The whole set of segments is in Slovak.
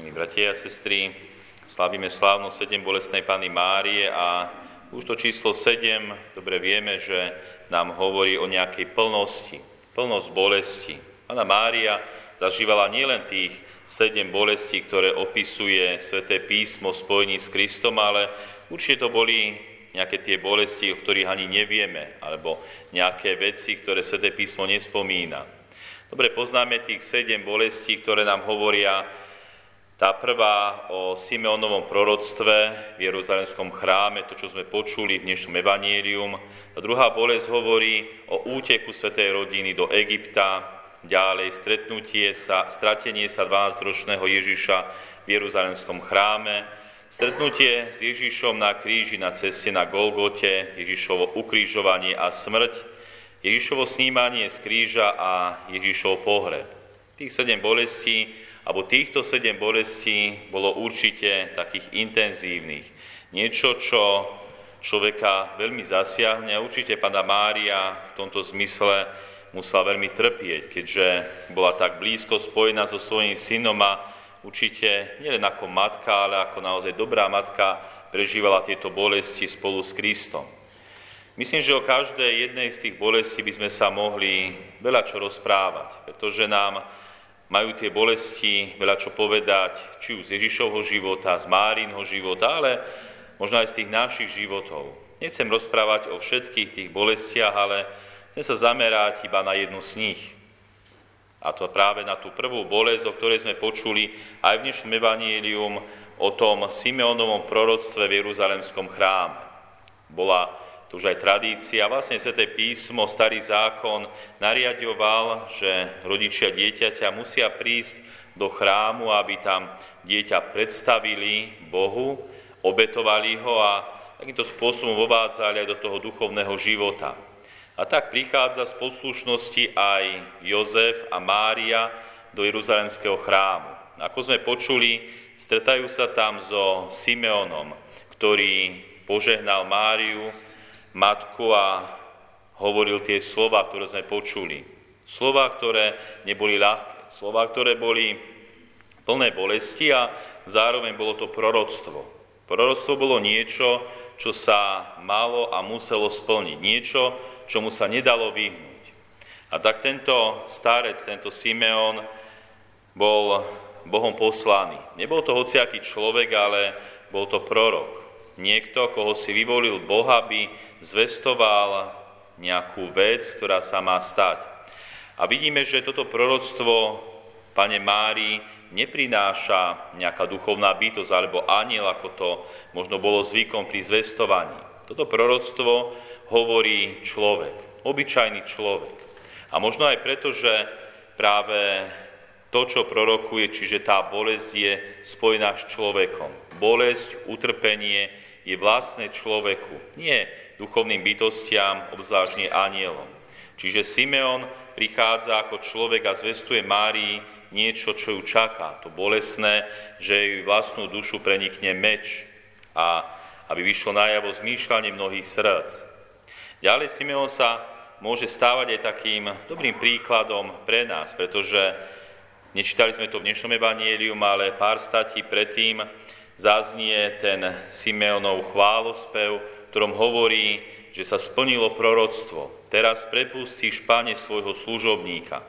Milí bratia a sestry, slavíme slávnu sedem bolestnej Pany Márie a už to číslo 7, dobre vieme, že nám hovorí o nejakej plnosti, plnosť bolesti. Pana Mária zažívala nielen tých sedem bolestí, ktoré opisuje sväté písmo spojení s Kristom, ale určite to boli nejaké tie bolesti, o ktorých ani nevieme, alebo nejaké veci, ktoré sväté písmo nespomína. Dobre poznáme tých sedem bolestí, ktoré nám hovoria tá prvá o Simeonovom proroctve v Jeruzalemskom chráme, to, čo sme počuli v dnešnom evanielium. A druhá bolesť hovorí o úteku svätej rodiny do Egypta, ďalej stretnutie sa, stratenie sa 12-ročného Ježiša v Jeruzalemskom chráme, stretnutie s Ježišom na kríži na ceste na Golgote, Ježišovo ukrížovanie a smrť, Ježišovo snímanie z kríža a Ježišov pohreb. Tých sedem bolestí alebo týchto sedem bolestí bolo určite takých intenzívnych. Niečo, čo človeka veľmi zasiahne určite Pana Mária v tomto zmysle musela veľmi trpieť, keďže bola tak blízko spojená so svojím synom a určite nielen ako matka, ale ako naozaj dobrá matka prežívala tieto bolesti spolu s Kristom. Myslím, že o každej jednej z tých bolestí by sme sa mohli veľa čo rozprávať, pretože nám majú tie bolesti veľa čo povedať, či už z Ježišovho života, z Márínho života, ale možno aj z tých našich životov. Nechcem rozprávať o všetkých tých bolestiach, ale chcem sa zamerať iba na jednu z nich. A to práve na tú prvú bolesť, o ktorej sme počuli aj v dnešnom evanílium o tom Simeonovom proroctve v Jeruzalemskom chráme. Bola to už aj tradícia. Vlastne Sveté písmo, Starý zákon nariadoval, že rodičia dieťaťa musia prísť do chrámu, aby tam dieťa predstavili Bohu, obetovali ho a takýmto spôsobom vovádzali aj do toho duchovného života. A tak prichádza z poslušnosti aj Jozef a Mária do Jeruzalemského chrámu. Ako sme počuli, stretajú sa tam so Simeonom, ktorý požehnal Máriu, matku a hovoril tie slova, ktoré sme počuli. Slova, ktoré neboli ľahké, slova, ktoré boli plné bolesti a zároveň bolo to proroctvo. Proroctvo bolo niečo, čo sa malo a muselo splniť. Niečo, čomu sa nedalo vyhnúť. A tak tento starec, tento Simeon bol Bohom poslaný. Nebol to hociaký človek, ale bol to prorok. Niekto, koho si vyvolil Boh, aby zvestoval nejakú vec, ktorá sa má stať. A vidíme, že toto proroctvo Pane Mári neprináša nejaká duchovná bytosť alebo aniel, ako to možno bolo zvykom pri zvestovaní. Toto proroctvo hovorí človek, obyčajný človek. A možno aj preto, že práve to, čo prorokuje, čiže tá bolesť je spojená s človekom. Bolesť, utrpenie je vlastné človeku. Nie duchovným bytostiam, obzvlášť nie anielom. Čiže Simeon prichádza ako človek a zvestuje Márii niečo, čo ju čaká. To bolesné, že jej vlastnú dušu prenikne meč a aby vyšlo najavo zmýšľanie mnohých srdc. Ďalej Simeon sa môže stávať aj takým dobrým príkladom pre nás, pretože nečítali sme to v dnešnom evanielium, ale pár statí predtým zaznie ten Simeonov chválospev, ktorom hovorí, že sa splnilo proroctvo. Teraz prepustíš, páne, svojho služobníka.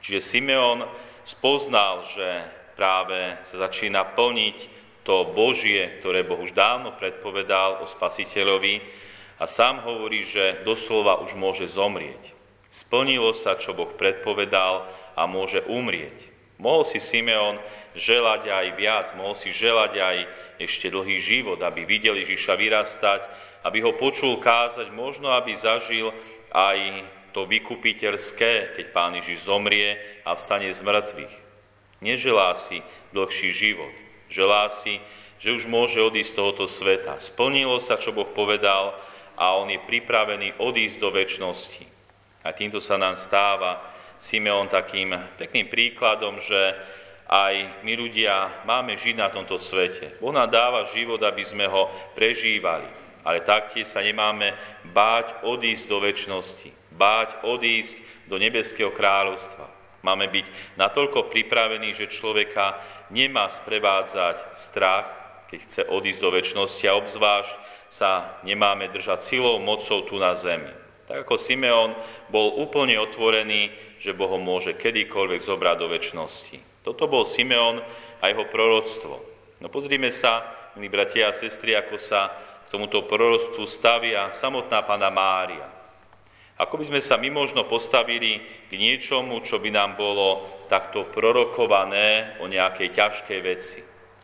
Čiže Simeon spoznal, že práve sa začína plniť to Božie, ktoré Boh už dávno predpovedal o Spasiteľovi a sám hovorí, že doslova už môže zomrieť. Splnilo sa, čo Boh predpovedal a môže umrieť. Mohol si Simeon želať aj viac, mohol si želať aj ešte dlhý život, aby videl Ježiša vyrastať, aby ho počul kázať, možno aby zažil aj to vykupiteľské, keď Pán Ježiš zomrie a vstane z mŕtvych. Neželá si dlhší život, želá si, že už môže odísť z tohoto sveta. Splnilo sa, čo Boh povedal a on je pripravený odísť do väčšnosti. A týmto sa nám stáva Simeon takým pekným príkladom, že aj my ľudia máme žiť na tomto svete. Boh nám dáva život, aby sme ho prežívali ale taktiež sa nemáme báť odísť do väčšnosti, báť odísť do nebeského kráľovstva. Máme byť natoľko pripravení, že človeka nemá sprevádzať strach, keď chce odísť do väčšnosti a obzvlášť sa nemáme držať silou, mocou tu na zemi. Tak ako Simeon bol úplne otvorený, že Boh môže kedykoľvek zobrať do väčšnosti. Toto bol Simeon a jeho proroctvo. No pozrime sa, milí bratia a sestry, ako sa k tomuto proroctvu stavia samotná pána Mária. Ako by sme sa my možno postavili k niečomu, čo by nám bolo takto prorokované o nejakej ťažkej veci.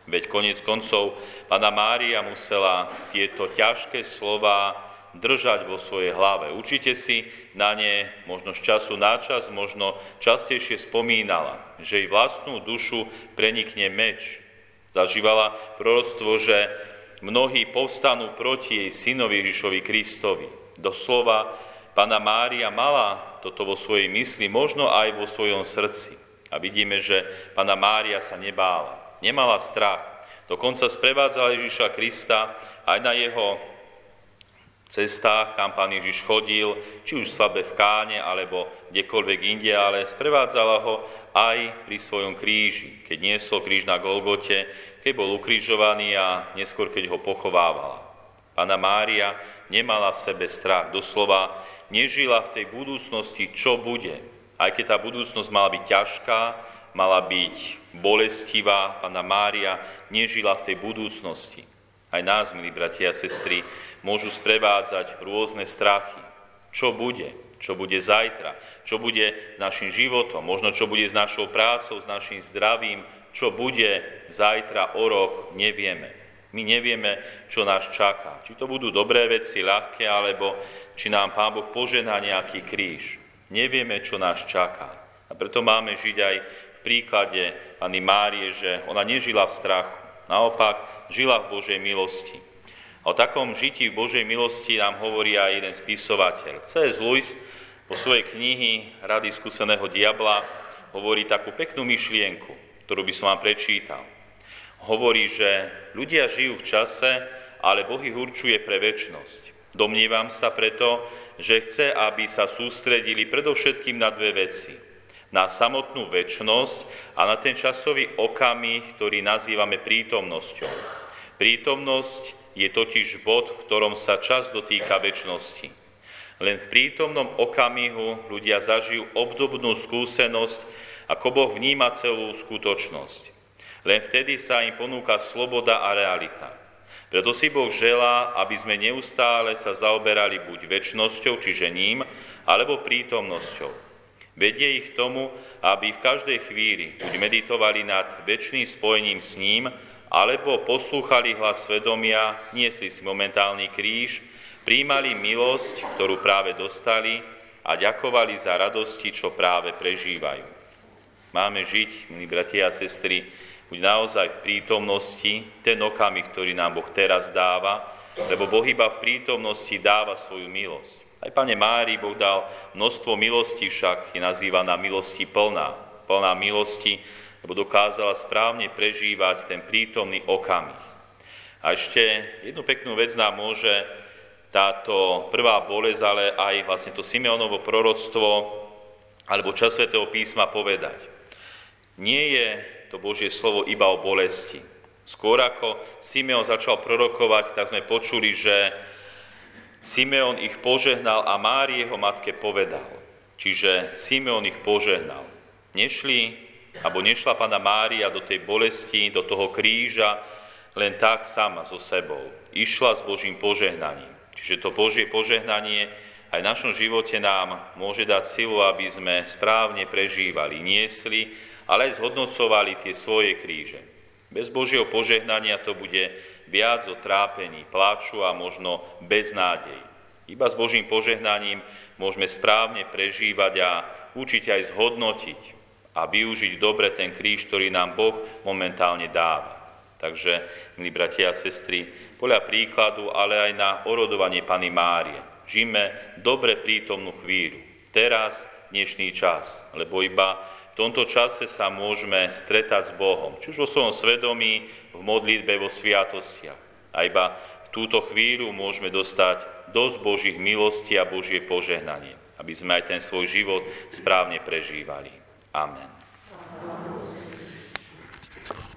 Veď konec koncov pána Mária musela tieto ťažké slova držať vo svojej hlave. Určite si na ne možno z času na čas, možno častejšie spomínala, že jej vlastnú dušu prenikne meč. Zažívala proroctvo, že mnohí povstanú proti jej synovi Ježišovi Kristovi. Doslova, pána Mária mala toto vo svojej mysli, možno aj vo svojom srdci. A vidíme, že pána Mária sa nebála nemala strach. Dokonca sprevádzala Ježiša Krista aj na jeho cestách, kam pán Ježiš chodil, či už slabe v Káne, alebo kdekoľvek inde, ale sprevádzala ho aj pri svojom kríži, keď niesol kríž na Golgote, keď bol ukrižovaný a neskôr, keď ho pochovávala. Pána Mária nemala v sebe strach, doslova nežila v tej budúcnosti, čo bude. Aj keď tá budúcnosť mala byť ťažká, mala byť bolestivá, Pána Mária nežila v tej budúcnosti. Aj nás, milí bratia a sestry, môžu sprevádzať rôzne strachy. Čo bude? Čo bude zajtra? Čo bude s našim životom? Možno čo bude s našou prácou, s našim zdravím? Čo bude zajtra, o rok? Nevieme. My nevieme, čo nás čaká. Či to budú dobré veci, ľahké, alebo či nám Pán Boh požená nejaký kríž. Nevieme, čo nás čaká. A preto máme žiť aj príklade Anny Márie, že ona nežila v strachu, naopak žila v Božej milosti. O takom žití v Božej milosti nám hovorí aj jeden spisovateľ. C.S. Lewis vo svojej knihy Rady skúseného diabla hovorí takú peknú myšlienku, ktorú by som vám prečítal. Hovorí, že ľudia žijú v čase, ale Boh ich určuje pre väčnosť. Domnievam sa preto, že chce, aby sa sústredili predovšetkým na dve veci – na samotnú väčnosť a na ten časový okamih, ktorý nazývame prítomnosťou. Prítomnosť je totiž bod, v ktorom sa čas dotýka väčšnosti. Len v prítomnom okamihu ľudia zažijú obdobnú skúsenosť, ako Boh vníma celú skutočnosť. Len vtedy sa im ponúka sloboda a realita. Preto si Boh želá, aby sme neustále sa zaoberali buď väčšnosťou, čiže ním, alebo prítomnosťou. Vedie ich tomu, aby v každej chvíli buď meditovali nad väčšným spojením s ním, alebo poslúchali hlas svedomia, niesli si momentálny kríž, príjmali milosť, ktorú práve dostali a ďakovali za radosti, čo práve prežívajú. Máme žiť, milí bratia a sestry, buď naozaj v prítomnosti, ten okamih, ktorý nám Boh teraz dáva, lebo Boh iba v prítomnosti dáva svoju milosť. Aj Pane Mári Boh dal množstvo milostí, však je nazývaná milosti plná. Plná milosti, lebo dokázala správne prežívať ten prítomný okamih. A ešte jednu peknú vec nám môže táto prvá bolesť, ale aj vlastne to Simeonovo proroctvo alebo čas svätého písma povedať. Nie je to Božie slovo iba o bolesti. Skôr ako Simeon začal prorokovať, tak sme počuli, že Simeon ich požehnal a Mári jeho matke povedal. Čiže Simeon ich požehnal. Nešli, alebo nešla pána Mária do tej bolesti, do toho kríža, len tak sama so sebou. Išla s Božím požehnaním. Čiže to Božie požehnanie aj v našom živote nám môže dať silu, aby sme správne prežívali, niesli, ale aj zhodnocovali tie svoje kríže. Bez Božieho požehnania to bude viac o trápení, pláču a možno beznádej. Iba s Božím požehnaním môžeme správne prežívať a učiť aj zhodnotiť a využiť dobre ten kríž, ktorý nám Boh momentálne dáva. Takže, milí bratia a sestry, podľa príkladu, ale aj na orodovanie Pany Márie. Žijeme dobre prítomnú chvíľu. Teraz, dnešný čas, lebo iba v tomto čase sa môžeme stretať s Bohom, či už vo svojom svedomí, v modlitbe, vo sviatostiach. A iba v túto chvíľu môžeme dostať dosť Božích milostí a Božie požehnanie, aby sme aj ten svoj život správne prežívali. Amen.